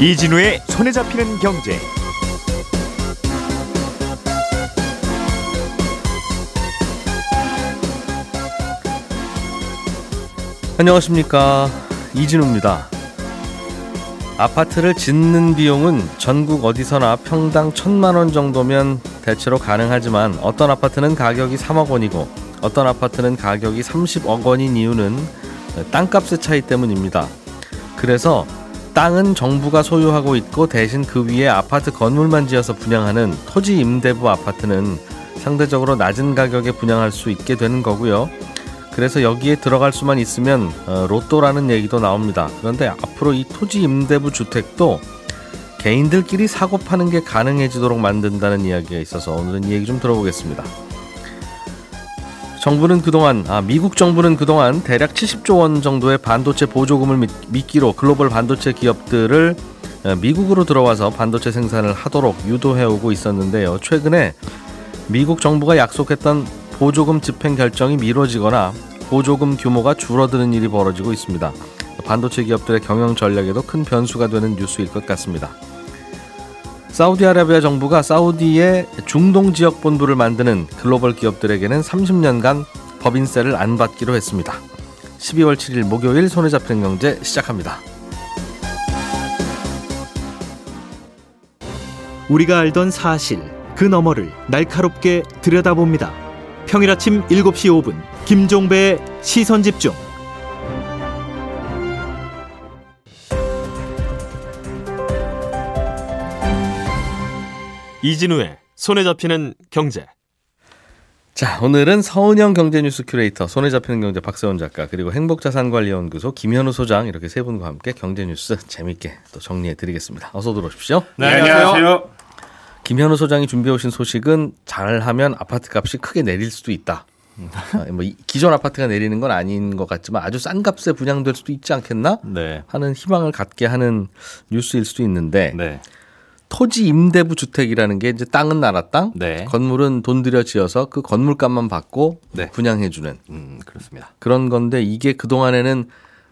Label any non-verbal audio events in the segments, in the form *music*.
이진우의 손에 잡히는 경제. 안녕하십니까 이진우입니다. 아파트를 짓는 비용은 전국 어디서나 평당 천만 원 정도면 대체로 가능하지만 어떤 아파트는 가격이 3억 원이고 어떤 아파트는 가격이 30억 원인 이유는 땅값의 차이 때문입니다. 그래서 땅은 정부가 소유하고 있고 대신 그 위에 아파트 건물만 지어서 분양하는 토지 임대부 아파트는 상대적으로 낮은 가격에 분양할 수 있게 되는 거고요. 그래서 여기에 들어갈 수만 있으면 어, 로또라는 얘기도 나옵니다. 그런데 앞으로 이 토지 임대부 주택도 개인들끼리 사고 파는 게 가능해지도록 만든다는 이야기가 있어서 오늘은 이 얘기 좀 들어보겠습니다. 정부는 그동안 아, 미국 정부는 그동안 대략 70조 원 정도의 반도체 보조금을 미끼로 글로벌 반도체 기업들을 어, 미국으로 들어와서 반도체 생산을 하도록 유도해 오고 있었는데요. 최근에 미국 정부가 약속했던 보조금 집행 결정이 미뤄지거나 보조금 규모가 줄어드는 일이 벌어지고 있습니다. 반도체 기업들의 경영 전략에도 큰 변수가 되는 뉴스일 것 같습니다. 사우디아라비아 정부가 사우디의 중동 지역 본부를 만드는 글로벌 기업들에게는 30년간 법인세를 안 받기로 했습니다. 12월 7일 목요일 손에 잡히는 경제 시작합니다. 우리가 알던 사실 그 너머를 날카롭게 들여다봅니다. 평일 아침 7시 5분 김종배의 시선 집중. 이진우의 손에 잡히는 경제. 자, 오늘은 서은영 경제뉴스 큐레이터, 손에 잡히는 경제 박세원 작가, 그리고 행복자산관리연구소 김현우 소장 이렇게 세 분과 함께 경제뉴스 재밌게 또 정리해 드리겠습니다. 어서 들어오십시오. 네, 안녕하세요. 김현우 소장이 준비해 오신 소식은 잘하면 아파트 값이 크게 내릴 수도 있다. *laughs* 아, 뭐 기존 아파트가 내리는 건 아닌 것 같지만 아주 싼 값에 분양될 수도 있지 않겠나 네. 하는 희망을 갖게 하는 뉴스일 수도 있는데 네. 토지 임대부 주택이라는 게 이제 땅은 나라 땅, 네. 건물은 돈 들여 지어서 그 건물값만 받고 네. 분양해 주는 음, 그렇습니다. 그런 건데 이게 그 동안에는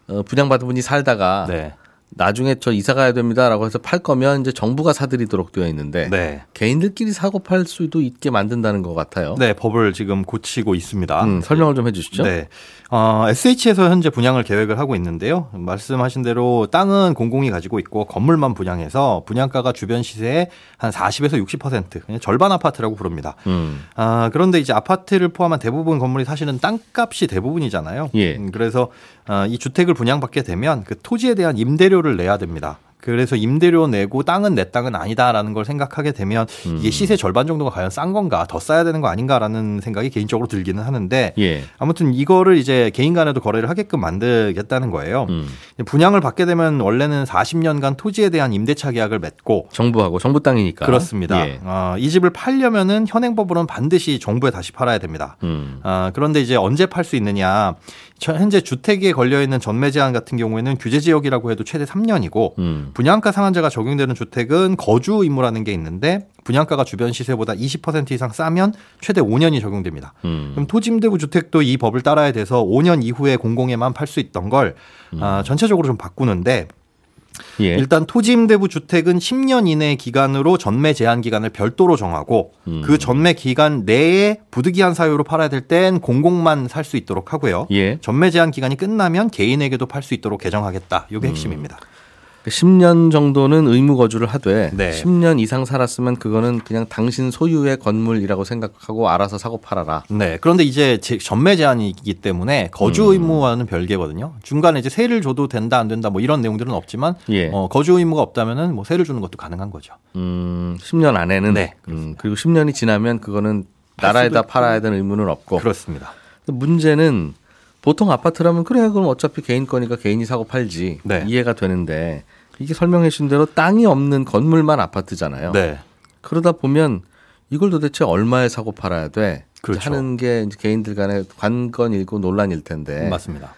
어, 분양받은 분이 살다가 네. 나중에 저 이사 가야 됩니다라고 해서 팔 거면 이제 정부가 사들이도록 되어 있는데 네. 개인들끼리 사고 팔 수도 있게 만든다는 것 같아요. 네, 법을 지금 고치고 있습니다. 음, 설명을 좀 해주시죠. 네, 어, SH에서 현재 분양을 계획을 하고 있는데요. 말씀하신 대로 땅은 공공이 가지고 있고 건물만 분양해서 분양가가 주변 시세의 한 40에서 60% 그냥 절반 아파트라고 부릅니다. 음. 아, 그런데 이제 아파트를 포함한 대부분 건물이 사실은 땅값이 대부분이잖아요. 예. 음, 그래서 어, 이 주택을 분양받게 되면 그 토지에 대한 임대료 를 내야 됩니다. 그래서 임대료 내고 땅은 내 땅은 아니다라는 걸 생각하게 되면 음. 이게 시세 절반 정도가 과연 싼 건가 더 싸야 되는 거 아닌가라는 생각이 개인적으로 들기는 하는데 예. 아무튼 이거를 이제 개인 간에도 거래를 하게끔 만들겠다는 거예요. 음. 분양을 받게 되면 원래는 40년간 토지에 대한 임대차 계약을 맺고 정부하고 정부 땅이니까 그렇습니다. 예. 어, 이 집을 팔려면은 현행법으로는 반드시 정부에 다시 팔아야 됩니다. 음. 어, 그런데 이제 언제 팔 수 있느냐 현재 주택에 걸려 있는 전매 제한 같은 경우에는 규제 지역이라고 해도 최대 3년이고 음. 분양가 상한제가 적용되는 주택은 거주 의무라는 게 있는데 분양가가 주변 시세보다 20% 이상 싸면 최대 5년이 적용됩니다. 음. 그럼 토지임대부 주택도 이 법을 따라야 돼서 5년 이후에 공공에만 팔 수 있던 걸 음. 아, 전체적으로 좀 바꾸는데 예. 일단 토지임대부 주택은 10년 이내 기간으로 전매 제한 기간을 별도로 정하고 음. 그 전매 기간 내에 부득이한 사유로 팔아야 될 땐 공공만 살 수 있도록 하고요. 예. 전매 제한 기간이 끝나면 개인에게도 팔 수 있도록 개정하겠다. 이게 음. 핵심입니다. 10년 정도는 의무 거주를 하되 네. 10년 이상 살았으면 그거는 그냥 당신 소유의 건물이라고 생각하고 알아서 사고 팔아라. 네. 그런데 이제 전매 제한이기 때문에 거주 음. 의무와는 별개거든요. 중간에 이제 세를 줘도 된다 안 된다 뭐 이런 내용들은 없지만 예. 어, 거주 의무가 없다면은 뭐 세를 주는 것도 가능한 거죠. 음, 10년 안에는 네. 음, 그리고 10년이 지나면 그거는 나라에다 팔아야 되는 의무는 없고. 그렇습니다. 문제는 보통 아파트라면 그래 그럼 어차피 개인 거니까 개인이 사고 팔지 네. 이해가 되는데 이게 설명해 주신 대로 땅이 없는 건물만 아파트잖아요. 네. 그러다 보면 이걸 도대체 얼마에 사고 팔아야 돼? 그렇죠. 하는 게 이제 개인들 간의 관건이고 논란일 텐데. 맞습니다.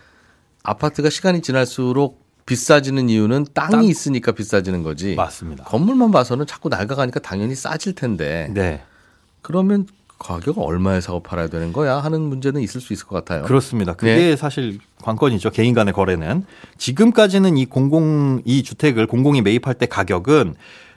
아파트가 시간이 지날수록 비싸지는 이유는 땅이 땅? 있으니까 비싸지는 거지. 맞습니다. 건물만 봐서는 자꾸 낡아가니까 당연히 싸질 텐데. 네. 그러면 가격을 얼마에 사고 팔아야 되는 거야 하는 문제는 있을 수 있을 것 같아요. 그렇습니다. 그게 네. 사실 관건이죠. 개인 간의 거래는. 지금까지는 이 공공 이 주택을 공공이 매입할 때 가격은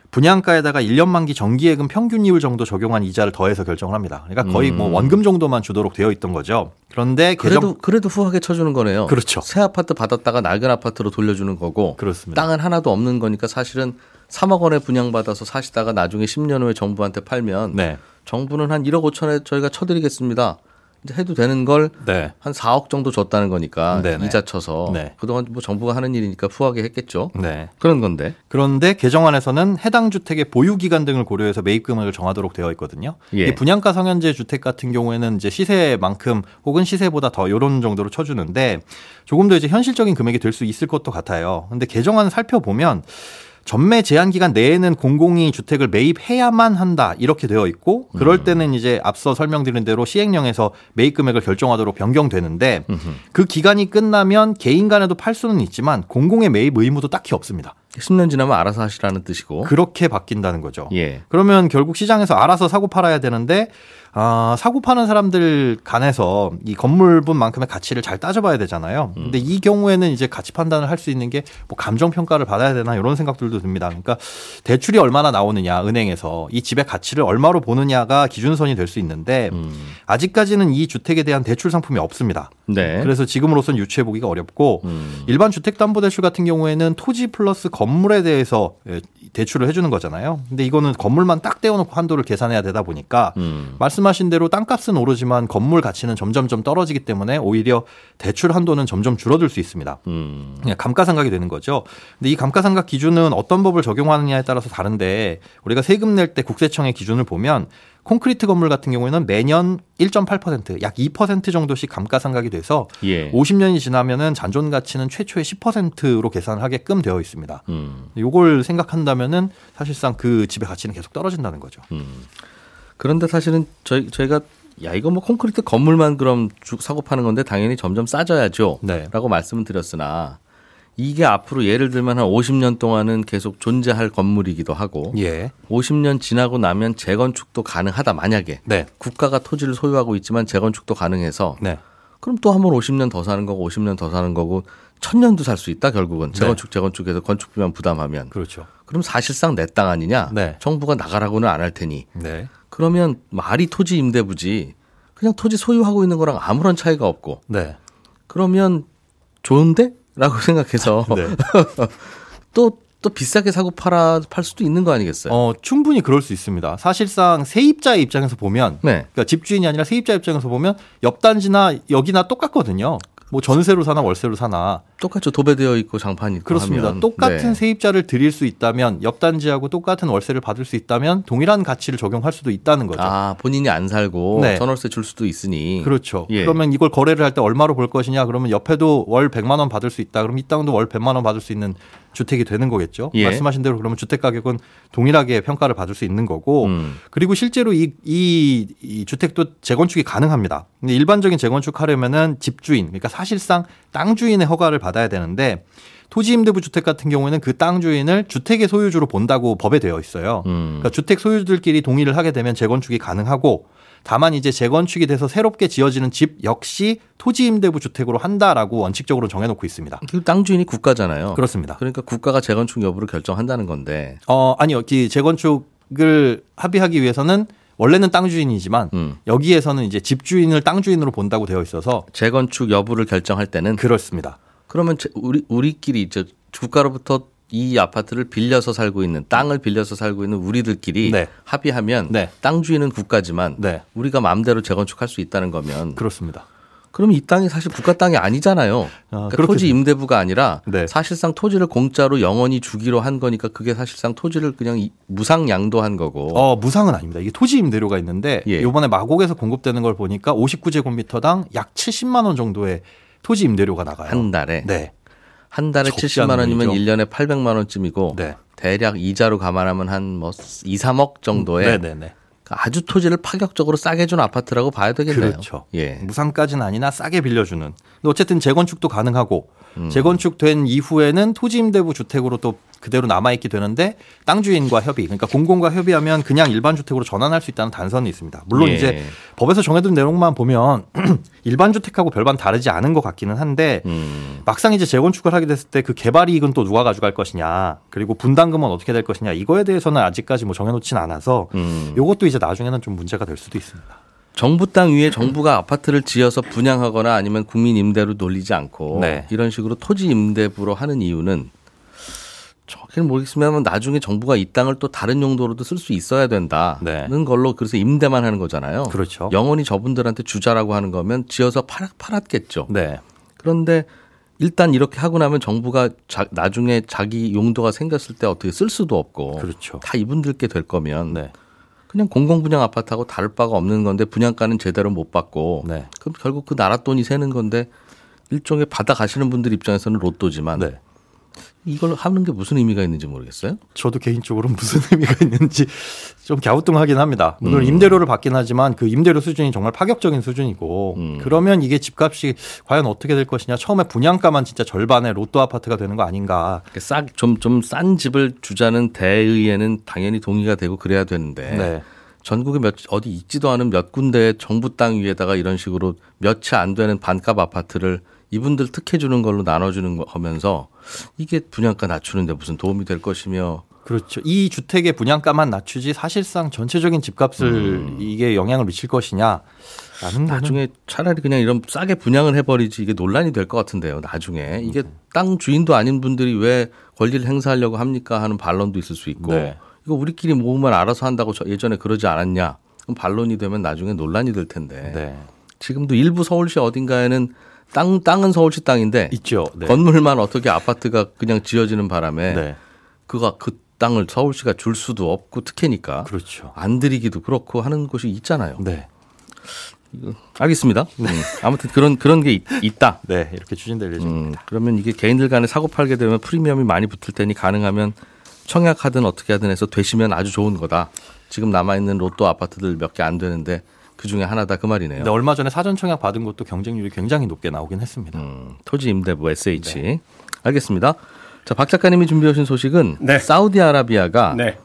분양가에다가 1년 만기 정기예금 평균 이율 정도 적용한 이자를 더해서 결정을 합니다. 그러니까 거의 뭐 음. 원금 정도만 주도록 되어 있던 거죠. 그런데 그래도 개정 그래도 후하게 쳐주는 거네요. 그렇죠. 새 아파트 받았다가 낡은 아파트로 돌려주는 거고 그렇습니다. 땅은 하나도 없는 거니까 사실은 3억 원에 분양받아서 사시다가 나중에 10년 후에 정부한테 팔면 네. 정부는 한 1억 5천에 저희가 쳐드리겠습니다. 이제 해도 되는 걸 네. 한 4억 정도 줬다는 거니까 네네. 이자 쳐서 네. 그동안 뭐 정부가 하는 일이니까 후하게 했겠죠. 네. 그런 건데. 그런데 개정안에서는 해당 주택의 보유 기간 등을 고려해서 매입 금액을 정하도록 되어 있거든요. 예. 이 분양가 성연제 주택 같은 경우에는 이제 시세만큼 혹은 시세보다 더 이런 정도로 쳐주는데 조금 더 이제 현실적인 금액이 될 수 있을 것도 같아요. 근데 개정안 살펴보면 전매 제한 기간 내에는 공공이 주택을 매입해야만 한다 이렇게 되어 있고 그럴 때는 이제 앞서 설명드린 대로 시행령에서 매입 금액을 결정하도록 변경되는데 그 기간이 끝나면 개인 간에도 팔 수는 있지만 공공의 매입 의무도 딱히 없습니다. 10년 지나면 알아서 하시라는 뜻이고. 그렇게 바뀐다는 거죠. 예. 그러면 결국 시장에서 알아서 사고 팔아야 되는데 아, 사고 파는 사람들 간에서 이 건물분만큼의 가치를 잘 따져봐야 되잖아요. 근데 이 경우에는 이제 가치 판단을 할 수 있는 게 뭐 감정 평가를 받아야 되나 이런 생각들도 듭니다. 그러니까 대출이 얼마나 나오느냐 은행에서 이 집의 가치를 얼마로 보느냐가 기준선이 될 수 있는데 음. 아직까지는 이 주택에 대한 대출 상품이 없습니다. 네. 그래서 지금으로선 유추해 보기가 어렵고 음. 일반 주택담보대출 같은 경우에는 토지 플러스 건물에 대해서 예, 대출을 해주는 거잖아요. 근데 이거는 건물만 딱 떼어놓고 한도를 계산해야 되다 보니까 음. 말씀하신 대로 땅값은 오르지만 건물 가치는 점점점 떨어지기 때문에 오히려 대출 한도는 점점 줄어들 수 있습니다. 음. 그냥 감가상각이 되는 거죠. 근데 이 감가상각 기준은 어떤 법을 적용하느냐에 따라서 다른데 우리가 세금 낼 때 국세청의 기준을 보면 콘크리트 건물 같은 경우에는 매년 1.8%약 2% 정도씩 감가상각이 돼서 예. 50년이 지나면은 잔존 가치는 최초의 10%로 계산을 하게끔 되어 있습니다. 음. 요걸 생각한다면은 사실상 그 집의 가치는 계속 떨어진다는 거죠. 음. 그런데 사실은 저희 저희가 야 이거 뭐 콘크리트 건물만 그럼 쭉 사고 파는 건데 당연히 점점 싸져야죠. 네. 라고 말씀을 드렸으나 이게 앞으로 예를 들면 한 50년 동안은 계속 존재할 건물이기도 하고 예. 50년 지나고 나면 재건축도 가능하다 만약에 네. 국가가 토지를 소유하고 있지만 재건축도 가능해서 네. 그럼 또 한 번 50년 더 사는 거고 50년 더 사는 거고 천년도 살 수 있다 결국은 네. 재건축 재건축에서 건축비만 부담하면 그렇죠. 그럼 사실상 내 땅 아니냐 네. 정부가 나가라고는 안 할 테니 네. 그러면 말이 토지 임대부지 그냥 토지 소유하고 있는 거랑 아무런 차이가 없고 네. 그러면 좋은데? 라고 *laughs* 생각해서 *laughs* 네. *laughs* 또, 또 비싸게 사고 팔아, 팔 수도 있는 거 아니겠어요? 어, 충분히 그럴 수 있습니다. 사실상 세입자의 입장에서 보면 네. 그러니까 집주인이 아니라 세입자 입장에서 보면 옆 단지나 여기나 똑같거든요. 뭐 전세로 사나 월세로 사나 똑같죠. 도배되어 있고 장판 있고 그렇습니다. 하면. 똑같은 네. 세입자를 드릴 수 있다면 옆 단지하고 똑같은 월세를 받을 수 있다면 동일한 가치를 적용할 수도 있다는 거죠. 아, 본인이 안 살고 네. 전월세 줄 수도 있으니. 그렇죠. 예. 그러면 이걸 거래를 할 때 얼마로 볼 것이냐? 그러면 옆에도 월 100만 원 받을 수 있다. 그럼 이 땅도 월 100만 원 받을 수 있는 주택이 되는 거겠죠. 예. 말씀하신 대로 그러면 주택 가격은 동일하게 평가를 받을 수 있는 거고 음. 그리고 실제로 이, 이, 이 주택도 재건축이 가능합니다. 근데 일반적인 재건축하려면은 집주인, 그러니까 사실상 땅 주인의 허가를 받 아야 되는데 토지임대부 주택 같은 경우에는 그 땅 주인을 주택의 소유주로 본다고 법에 되어 있어요. 음. 그러니까 주택 소유주들끼리 동의를 하게 되면 재건축이 가능하고 다만 이제 재건축이 돼서 새롭게 지어지는 집 역시 토지임대부 주택으로 한다라고 원칙적으로 정해놓고 있습니다. 그 땅 주인이 국가잖아요. 그렇습니다. 그러니까 국가가 재건축 여부를 결정한다는 건데. 어 아니요, 이 재건축을 합의하기 위해서는 원래는 땅 주인이지만 음. 여기에서는 이제 집 주인을 땅 주인으로 본다고 되어 있어서 재건축 여부를 결정할 때는 그렇습니다. 그러면 제- 우리 우리끼리 저 국가로부터 이 아파트를 빌려서 살고 있는 땅을 빌려서 살고 있는 우리들끼리 네. 합의하면 네. 땅 주인은 국가지만 네. 우리가 마음대로 재건축할 수 있다는 거면 그렇습니다. 그럼 이 땅이 사실 국가 땅이 아니잖아요. 그러니까 그렇게 토지 임대부가 아니라 네. 사실상 토지를 공짜로 영원히 주기로 한 거니까 그게 사실상 토지를 그냥 이- 무상 양도한 거고. 어, 무상은 아닙니다. 이게 토지 임대료가 있는데 예. 이번에 마곡에서 공급되는 걸 보니까 59제곱미터당 약 70만 원 정도의 토지 임대료가 나가요. 한 달에 네. 한 달에 적지 70만 원이면 않은 1년에 800만 원쯤이고 네. 대략 이자로 감안하면 한 뭐 2, 3억 정도의 네, 네, 네. 아주 토지를 파격적으로 싸게 준 아파트라고 봐야 되겠네요. 그렇죠. 예. 무상까지는 아니나 싸게 빌려주는. 근데 어쨌든 재건축도 가능하고 음. 재건축된 이후에는 토지임대부 주택으로 또 그대로 남아있게 되는데 땅 주인과 협의, 그러니까 공공과 협의하면 그냥 일반 주택으로 전환할 수 있다는 단선이 있습니다. 물론 예. 이제 법에서 정해둔 내용만 보면 *clears throat* 일반 주택하고 별반 다르지 않은 것 같기는 한데 음. 막상 이제 재건축을 하게 됐을 때 그 개발 이익은 또 누가 가져갈 것이냐, 그리고 분담금은 어떻게 될 것이냐 이거에 대해서는 아직까지 뭐 정해놓지는 않아서 음. 이것도 이제 나중에는 좀 문제가 될 수도 있습니다. 정부 땅 위에 정부가 아파트를 지어서 분양하거나 아니면 국민 임대로 놀리지 않고 네. 이런 식으로 토지 임대부로 하는 이유는 정확히는 모르겠으면 나중에 정부가 이 땅을 또 다른 용도로도 쓸 수 있어야 된다는 네. 걸로 그래서 임대만 하는 거잖아요. 그렇죠. 영원히 저분들한테 주자라고 하는 거면 지어서 팔, 팔았겠죠. 네. 그런데 일단 이렇게 하고 나면 정부가 자, 나중에 자기 용도가 생겼을 때 어떻게 쓸 수도 없고 그렇죠. 다 이분들께 될 거면 네. 그냥 공공분양 아파트하고 다를 바가 없는 건데 분양가는 제대로 못 받고 네. 그럼 결국 그 나라 돈이 새는 건데 일종의 받아 가시는 분들 입장에서는 로또지만 네. 이걸 하는 게 무슨 의미가 있는지 모르겠어요. 저도 개인적으로 무슨 의미가 있는지 좀 갸우뚱하긴 합니다. 물론 음. 임대료를 받긴 하지만 그 임대료 수준이 정말 파격적인 수준이고 음. 그러면 이게 집값이 과연 어떻게 될 것이냐. 처음에 분양가만 진짜 절반의 로또 아파트가 되는 거 아닌가. 싹좀 좀 싼 집을 주자는 대의에는 당연히 동의가 되고 그래야 되는데 네. 전국에 몇 어디 있지도 않은 몇 군데 정부 땅 위에다가 이런 식으로 몇 채 안 되는 반값 아파트를 이분들 특혜 주는 걸로 나눠주는 거면서 이게 분양가 낮추는데 무슨 도움이 될 것이며 그렇죠. 이 주택의 분양가만 낮추지 사실상 전체적인 집값을 음. 이게 영향을 미칠 것이냐. 라는 나중에 차라리 그냥 이런 싸게 분양을 해버리지 이게 논란이 될 것 같은데요. 나중에 이게 음. 땅 주인도 아닌 분들이 왜 권리를 행사하려고 합니까 하는 반론도 있을 수 있고 네. 이거 우리끼리 모으면 알아서 한다고 예전에 그러지 않았냐. 그럼 반론이 되면 나중에 논란이 될 텐데 네. 지금도 일부 서울시 어딘가에는 땅 땅은 서울시 땅인데 있죠. 네. 건물만 어떻게 아파트가 그냥 지어지는 바람에 네. 그가 그 땅을 서울시가 줄 수도 없고 특혜니까 그렇죠. 안 들이기도 그렇고 하는 곳이 있잖아요. 네. 알겠습니다. 네. 음, 아무튼 그런 그런 게 있, 다 네, 이렇게 추진될 예정입니다. 음, 그러면 이게 개인들 간에 사고 팔게 되면 프리미엄이 많이 붙을 테니 가능하면 청약하든 어떻게 하든 해서 되시면 아주 좋은 거다. 지금 남아 있는 로또 아파트들 몇 개 안 되는데 그 중에 하나다 그 말이네요. 네, 얼마 전에 사전 청약 받은 것도 경쟁률이 굉장히 높게 나오긴 했습니다. 음, 토지 임대부 SH. 네. 알겠습니다. 자, 박 작가님이 준비해 오신 소식은 네. 사우디아라비아가 네.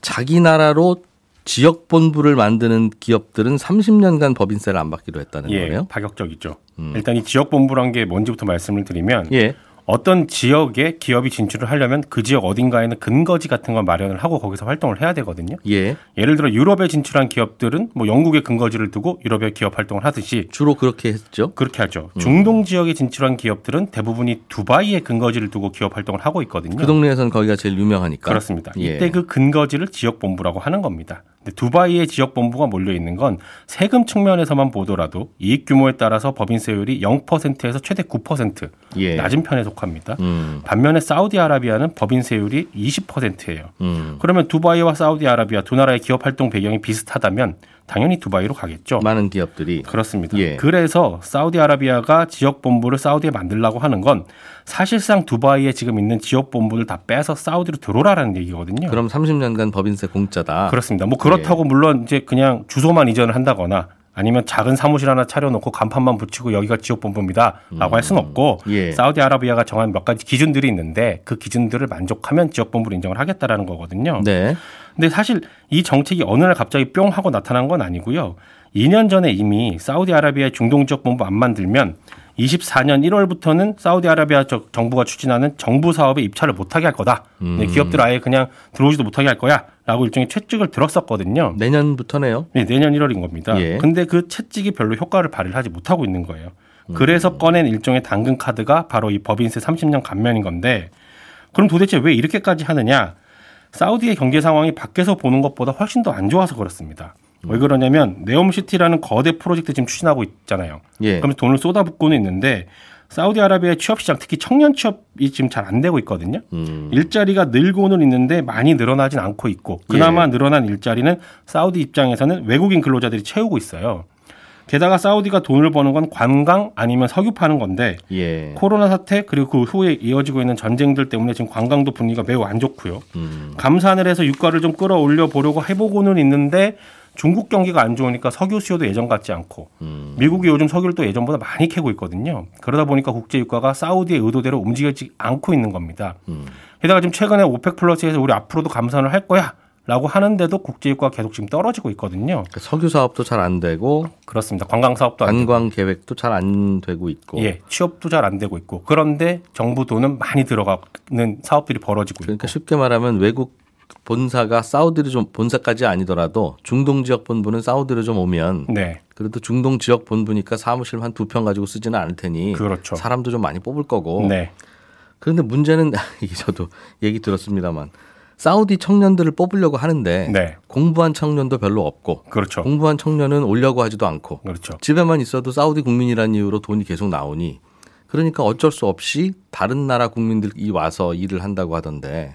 자기 나라로 지역 본부를 만드는 기업들은 30년간 법인세를 안 받기로 했다는 예, 거예요. 파격적이죠. 음. 일단 이 지역 본부란 게 뭔지부터 말씀을 드리면 예. 어떤 지역에 기업이 진출을 하려면 그 지역 어딘가에는 근거지 같은 걸 마련을 하고 거기서 활동을 해야 되거든요. 예. 예를 들어 유럽에 진출한 기업들은 뭐 영국에 근거지를 두고 유럽에 기업 활동을 하듯이 주로 그렇게 했죠. 그렇게 하죠. 음. 중동 지역에 진출한 기업들은 대부분이 두바이에 근거지를 두고 기업 활동을 하고 있거든요. 그 동네에서는 거기가 제일 유명하니까. 그렇습니다. 예. 이때 그 근거지를 지역 본부라고 하는 겁니다. 두바이의 지역 본부가 몰려 있는 건 세금 측면에서만 보더라도 이익 규모에 따라서 법인세율이 0%에서 최대 9% 예. 낮은 편에 속합니다. 음. 반면에 사우디아라비아는 법인세율이 20%예요. 음. 그러면 두바이와 사우디아라비아 두 나라의 기업 활동 배경이 비슷하다면 당연히 두바이로 가겠죠. 많은 기업들이 그렇습니다. 예. 그래서 사우디아라비아가 지역 본부를 사우디에 만들라고 하는 건 사실상 두바이에 지금 있는 지역 본부를 다 빼서 사우디로 들어오라라는 얘기거든요. 그럼 30년간 법인세 공짜다. 그렇습니다. 뭐 그렇다고 예. 물론 이제 그냥 주소만 이전을 한다거나 아니면 작은 사무실 하나 차려놓고 간판만 붙이고 여기가 지역본부입니다라고 음. 할 수는 없고 예. 사우디아라비아가 정한 몇 가지 기준들이 있는데 그 기준들을 만족하면 지역본부를 인정을 하겠다라는 거거든요. 네. 근데 사실 이 정책이 어느 날 갑자기 뿅 하고 나타난 건 아니고요. 2년 전에 이미 사우디아라비아의 중동 지역본부 안 만들면 24년 1월부터는 사우디아라비아 정부가 추진하는 정부 사업에 입찰을 못하게 할 거다. 음. 기업들 아예 그냥 들어오지도 못하게 할 거야. 라고 일종의 채찍을 들었었거든요. 내년부터네요? 네, 내년 1월인 겁니다. 예. 근데 그 채찍이 별로 효과를 발휘 하지 못하고 있는 거예요. 그래서 음. 꺼낸 일종의 당근 카드가 바로 이 법인세 30년 감면인 건데 그럼 도대체 왜 이렇게까지 하느냐? 사우디의 경제 상황이 밖에서 보는 것보다 훨씬 더 안 좋아서 그렇습니다. 왜 그러냐면 네옴시티라는 거대 프로젝트 지금 추진하고 있잖아요. 예. 그러면 돈을 쏟아붓고는 있는데 사우디아라비아 취업 시장 특히 청년 취업이 지금 잘 안 되고 있거든요. 음. 일자리가 늘고는 있는데 많이 늘어나진 않고 있고 그나마 예. 늘어난 일자리는 사우디 입장에서는 외국인 근로자들이 채우고 있어요. 게다가 사우디가 돈을 버는 건 관광 아니면 석유 파는 건데 예. 코로나 사태 그리고 그 후에 이어지고 있는 전쟁들 때문에 지금 관광도 분위기가 매우 안 좋고요. 음. 감산을 해서 유가를 좀 끌어올려 보려고 해보고는 있는데 중국 경기가 안 좋으니까 석유 수요도 예전 같지 않고 음. 미국이 요즘 석유를 또 예전보다 많이 캐고 있거든요. 그러다 보니까 국제 유가가 사우디의 의도대로 움직이지 않고 있는 겁니다. 음. 게다가 지금 최근에 오펙 플러스에서 우리 앞으로도 감산을 할 거야. 라고 하는데도 국제유가가 계속 지금 떨어지고 있거든요. 그러니까 석유 사업도 잘 안 되고 그렇습니다. 관광 사업도 관광 계획도 잘 안 되고 있고 예, 취업도 잘 안 되고 있고 그런데 정부 돈은 많이 들어가는 사업들이 벌어지고 그러니까 있고. 쉽게 말하면 외국 본사가 사우디를 좀 본사까지 아니더라도 중동 지역 본부는 사우디를 좀 오면 네. 그래도 중동 지역 본부니까 사무실 한 두 평 가지고 쓰지는 않을 테니 그렇죠. 사람도 좀 많이 뽑을 거고. 네. 그런데 문제는 *laughs* 이게 저도 얘기 들었습니다만 사우디 청년들을 뽑으려고 하는데 네. 공부한 청년도 별로 없고 그렇죠. 공부한 청년은 오려고 하지도 않고 그렇죠. 집에만 있어도 사우디 국민이라는 이유로 돈이 계속 나오니 그러니까 어쩔 수 없이 다른 나라 국민들이 와서 일을 한다고 하던데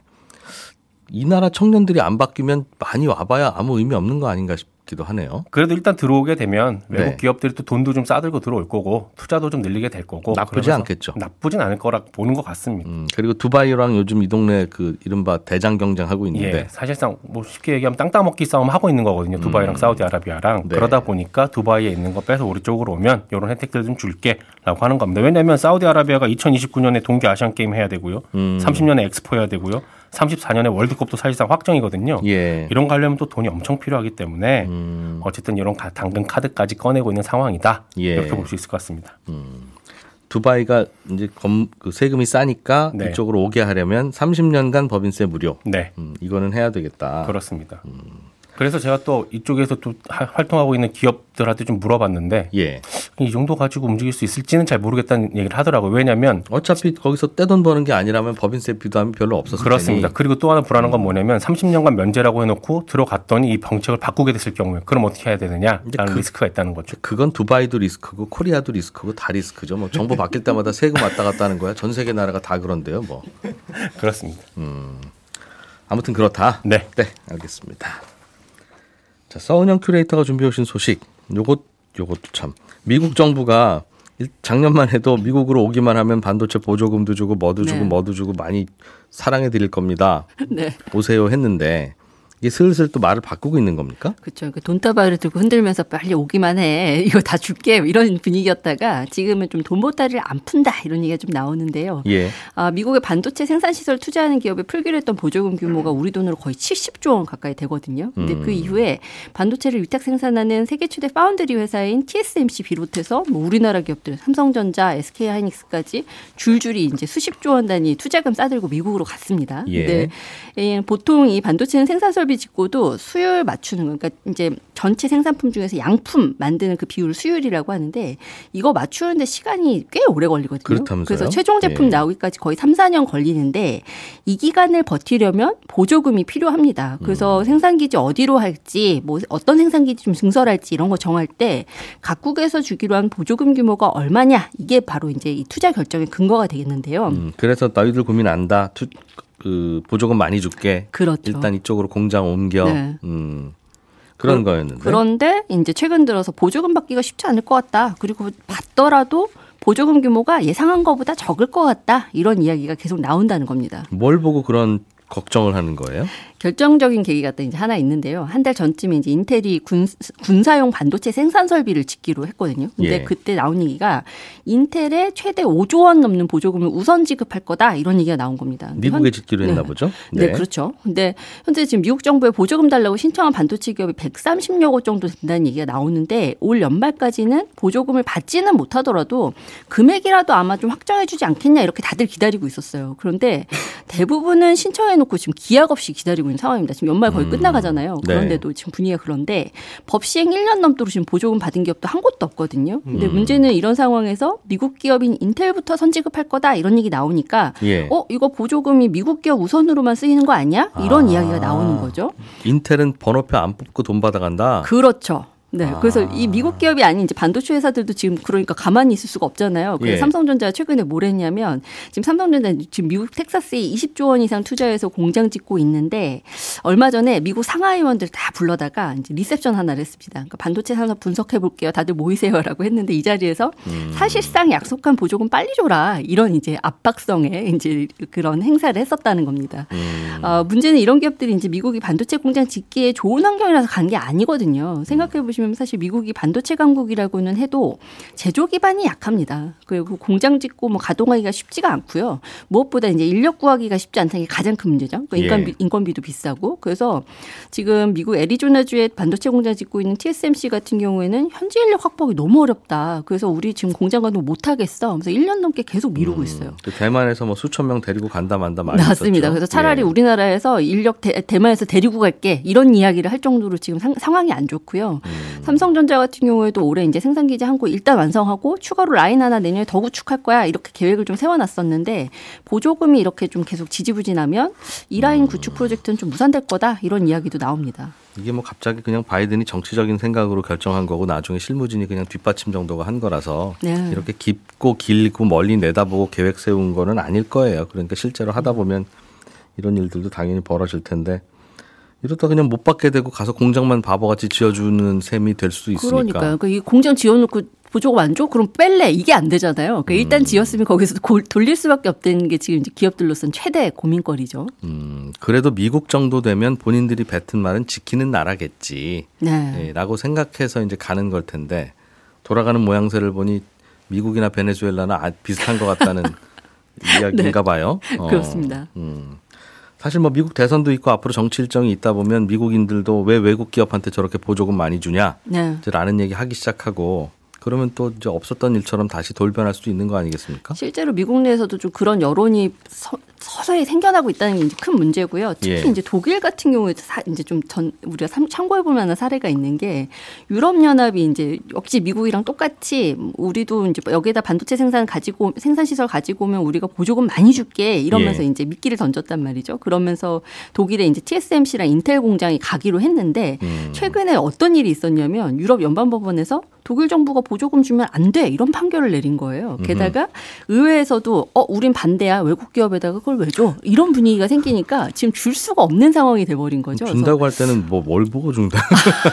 이 나라 청년들이 안 바뀌면 많이 와봐야 아무 의미 없는 거 아닌가 싶 기도 하네요. 그래도 일단 들어오게 되면 외국 네. 기업들이 또 돈도 좀 싸들고 들어올 거고 투자도 좀 늘리게 될 거고 나쁘지 않겠죠. 나쁘진 않을 거라 보는 것 같습니다. 음, 그리고 두바이랑 요즘 이 동네 그 이른바 대장 경쟁 하고 있는데 예, 사실상 뭐 쉽게 얘기하면 땅 따먹기 싸움 하고 있는 거거든요. 두바이랑 음. 사우디아라비아랑 네. 그러다 보니까 두바이에 있는 거 빼서 우리 쪽으로 오면 이런 혜택들 좀 줄게라고 하는 겁니다. 왜냐하면 사우디아라비아가 2029년에 동계 아시안 게임 해야 되고요, 음. 30년에 엑스포 해야 되고요. 34년에 월드컵도 사실상 확정이거든요. 예. 이런 거 하려면 또 돈이 엄청 필요하기 때문에 음. 어쨌든 이런 당근 카드까지 꺼내고 있는 상황이다. 예. 이렇게 볼 수 있을 것 같습니다. 음. 두바이가 이제 검, 그 세금이 싸니까 네. 이쪽으로 오게 하려면 30년간 법인세 무료. 네. 음, 이거는 해야 되겠다. 그렇습니다. 음. 그래서 제가 또 이쪽에서 또 활동하고 있는 기업들한테 좀 물어봤는데 예. 이 정도 가지고 움직일 수 있을지는 잘 모르겠다는 얘기를 하더라고요. 왜냐하면 어차피 거기서 떼돈 버는 게 아니라면 법인세 비도하면 별로 없었을 그렇습니다. 테니. 그리고 또 하나 불안한 건 뭐냐면 30년간 면제라고 해놓고 들어갔더니 이 정책을 바꾸게 됐을 경우에 그럼 어떻게 해야 되느냐라는 그, 리스크가 있다는 거죠. 그건 두바이도 리스크고 코리아도 리스크고 다 리스크죠. 뭐 정부 바뀔 때마다 세금 왔다 갔다 하는 거야. 전 세계 나라가 다 그런데요. 뭐 *laughs* 그렇습니다. 음. 아무튼 그렇다. 네, 네, 알겠습니다. 자, 서은영 큐레이터가 준비해 오신 소식. 요것 요것도 참 미국 정부가 작년만 해도 미국으로 오기만 하면 반도체 보조금도 주고 뭐도 주고 네. 뭐도 주고 많이 사랑해 드릴 겁니다. 네. 오세요 했는데 이게 슬슬 또 말을 바꾸고 있는 겁니까? 그렇죠. 그 돈다발을 들고 흔들면서 빨리 오기만 해. *laughs* 이거 다 줄게. 이런 분위기였다가 지금은 좀 돈보따리를 안 푼다. 이런 얘기가 좀 나오는데요. 예. 아, 미국의 반도체 생산시설 투자하는 기업에 풀기로 했던 보조금 규모가 우리 돈으로 거의 70조 원 가까이 되거든요. 근데 그 음. 그 이후에 반도체를 위탁 생산하는 세계 최대 파운드리 회사인 TSMC 비롯해서 뭐 우리나라 기업들 삼성전자, SK하이닉스까지 줄줄이 이제 수십조 원 단위 투자금 싸들고 미국으로 갔습니다. 예. 근데 예, 보통 이 반도체는 생산 설비 수율비 짓고도 수율 맞추는 거, 그러니까 이제 전체 생산품 중에서 양품 만드는 그 비율을 수율이라고 하는데 이거 맞추는데 시간이 꽤 오래 걸리거든요. 그렇다면서요? 그래서 최종 제품 네. 나오기까지 거의 3, 4년 걸리는데 이 기간을 버티려면 보조금이 필요합니다. 그래서 음. 생산기지 어디로 할지 뭐 어떤 생산기지 좀 증설할지 이런 거 정할 때 각국에서 주기로 한 보조금 규모가 얼마냐 이게 바로 이제 이 투자 결정의 근거가 되겠는데요. 음, 그래서 너희들 고민 안다. 투, 그 보조금 많이 줄게. 그렇죠. 일단 이쪽으로 공장 옮겨. 네. 음. 그런 그, 거였는데. 그런데 이제 최근 들어서 보조금 받기가 쉽지 않을 것 같다. 그리고 받더라도 보조금 규모가 예상한 것보다 적을 것 같다. 이런 이야기가 계속 나온다는 겁니다. 뭘 보고 그런 걱정을 하는 거예요? 결정적인 계기가 또 이제 하나 있는데요. 한 달 전쯤에 이제 인텔이 군, 군사용 반도체 생산 설비를 짓기로 했거든요. 근데 예. 그때 나온 얘기가 인텔에 최대 5조 원 넘는 보조금을 우선 지급할 거다 이런 얘기가 나온 겁니다. 미국에 현, 짓기로 했나 네. 보죠? 네. 네. 그렇죠. 근데 현재 지금 미국 정부에 보조금 달라고 신청한 반도체 기업이 130여 곳 정도 된다는 얘기가 나오는데 올 연말까지는 보조금을 받지는 못하더라도 금액이라도 아마 좀 확정해 주지 않겠냐 이렇게 다들 기다리고 있었어요. 그런데 대부분은 신청해 놓고 지금 기약 없이 기다리고 있는 상황입니다. 지금 연말 거의 음. 끝나가잖아요. 네. 그런데도 네. 지금 분위기가 그런데 법 시행 1년 넘도록 지금 보조금 받은 기업도 한 곳도 없거든요. 근데 음. 문제는 이런 상황에서 미국 기업인 인텔부터 선지급할 거다 이런 얘기 나오니까 예. 어 이거 보조금이 미국 기업 우선으로만 쓰이는 거 아니야? 이런 아. 이야기가 나오는 거죠. 인텔은 번호표 안 뽑고 돈 받아간다. 그렇죠. 네. 아. 그래서 이 미국 기업이 아닌 이제 반도체 회사들도 지금 그러니까 가만히 있을 수가 없잖아요. 그래서 예. 삼성전자가 최근에 뭘 했냐면 지금 삼성전자 지금 미국 텍사스에 20조 원 이상 투자해서 공장 짓고 있는데 얼마 전에 미국 상하의원들 다 불러다가 이제 리셉션 하나를 했습니다. 그러니까 반도체 산업 분석해 볼게요. 다들 모이세요라고 했는데 이 자리에서 음. 사실상 약속한 보조금 빨리 줘라 이런 이제 압박성의 이제 그런 행사를 했었다는 겁니다. 음. 어, 문제는 이런 기업들이 이제 미국이 반도체 공장 짓기에 좋은 환경이라서 간 게 아니거든요. 생각해 보시면 사실 미국이 반도체 강국이라고는 해도 제조 기반이 약합니다. 그리고 공장 짓고 뭐 가동하기가 쉽지가 않고요. 무엇보다 이제 인력 구하기가 쉽지 않다는 게 가장 큰 문제죠. 그러니까 인건비, 예. 인건비도 비싸고 그래서 지금 미국 애리조나주에 반도체 공장 짓고 있는 TSMC 같은 경우에는 현지 인력 확보하기 너무 어렵다. 그래서 우리 지금 공장 가동 못 하겠어. 그래서 1년 넘게 계속 미루고 음, 있어요. 그 대만에서 뭐 수천 명 데리고 간다 만다 많이 맞습니다. 있었죠. 그래서 차라리 예. 우리나라에서 인력 대, 만에서 데리고 갈게 이런 이야기를 할 정도로 지금 상, 상황이 안 좋고요. 음. 삼성전자 같은 경우에도 올해 이제 생산 기지 한 곳 일단 완성하고 추가로 라인 하나 내년에 더 구축할 거야 이렇게 계획을 좀 세워놨었는데 보조금이 이렇게 좀 계속 지지부진하면 이 라인 음. 구축 프로젝트는 좀 무산될 거다 이런 이야기도 나옵니다. 이게 뭐 갑자기 그냥 바이든이 정치적인 생각으로 결정한 거고 나중에 실무진이 그냥 뒷받침 정도가 한 거라서 네. 이렇게 깊고 길고 멀리 내다보고 계획 세운 거는 아닐 거예요. 그러니까 실제로 하다 보면 이런 일들도 당연히 벌어질 텐데 이러다 그냥 못 받게 되고 가서 공장만 바보같이 지어주는 셈이 될 수도 있으니까. 그러니까요. 그러니까 이 공장 지어놓고 보조금 안 줘? 그럼 뺄래? 이게 안 되잖아요. 그러니까 일단 음. 지었으면 거기서 고, 돌릴 수밖에 없다는 게 지금 이제 기업들로서는 최대 고민거리죠. 음, 그래도 미국 정도 되면 본인들이 뱉은 말은 지키는 나라겠지. 네. 네. 라고 생각해서 이제 가는 걸 텐데 돌아가는 모양새를 보니 미국이나 베네수엘라나 아, 비슷한 것 같다는 *laughs* 이야기인가 네. 봐요. 어, 그렇습니다. 음. 사실 뭐 미국 대선도 있고 앞으로 정치 일정이 있다 보면 미국인들도 왜 외국 기업한테 저렇게 보조금 많이 주냐? 네. 라는 얘기 하기 시작하고 그러면 또 이제 없었던 일처럼 다시 돌변할 수도 있는 거 아니겠습니까? 실제로 미국 내에서도 좀 그런 여론이 서, 서서히 생겨나고 있다는 게 이제 큰 문제고요. 특히 예. 이제 독일 같은 경우에 사, 이제 좀 전 우리가 참고해 볼 만한 사례가 있는 게 유럽 연합이 이제 역시 미국이랑 똑같이 우리도 이제 여기에다 반도체 생산 가지고 생산 시설 가지고 오면 우리가 보조금 많이 줄게 이러면서 예. 이제 미끼를 던졌단 말이죠. 그러면서 독일에 이제 TSMC랑 인텔 공장이 가기로 했는데 음. 최근에 어떤 일이 있었냐면 유럽 연방법원에서 독일 정부가 보조금 주면 안 돼 이런 판결을 내린 거예요. 게다가 의회에서도 어 우린 반대야 외국 기업에다가 그걸 왜 줘? 이런 분위기가 생기니까 지금 줄 수가 없는 상황이 돼버린 거죠. 준다고 할 때는 뭐 뭘 보고 준다.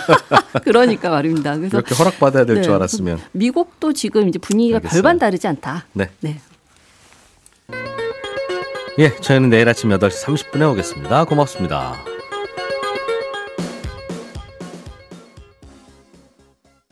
*laughs* 그러니까 말입니다. 그래서 이렇게 허락 받아야 될줄 네, 알았으면 미국도 지금 이제 분위기가 알겠어요. 별반 다르지 않다. 네. 네. 예, 저희는 내일 아침 8시 30분에 오겠습니다. 고맙습니다.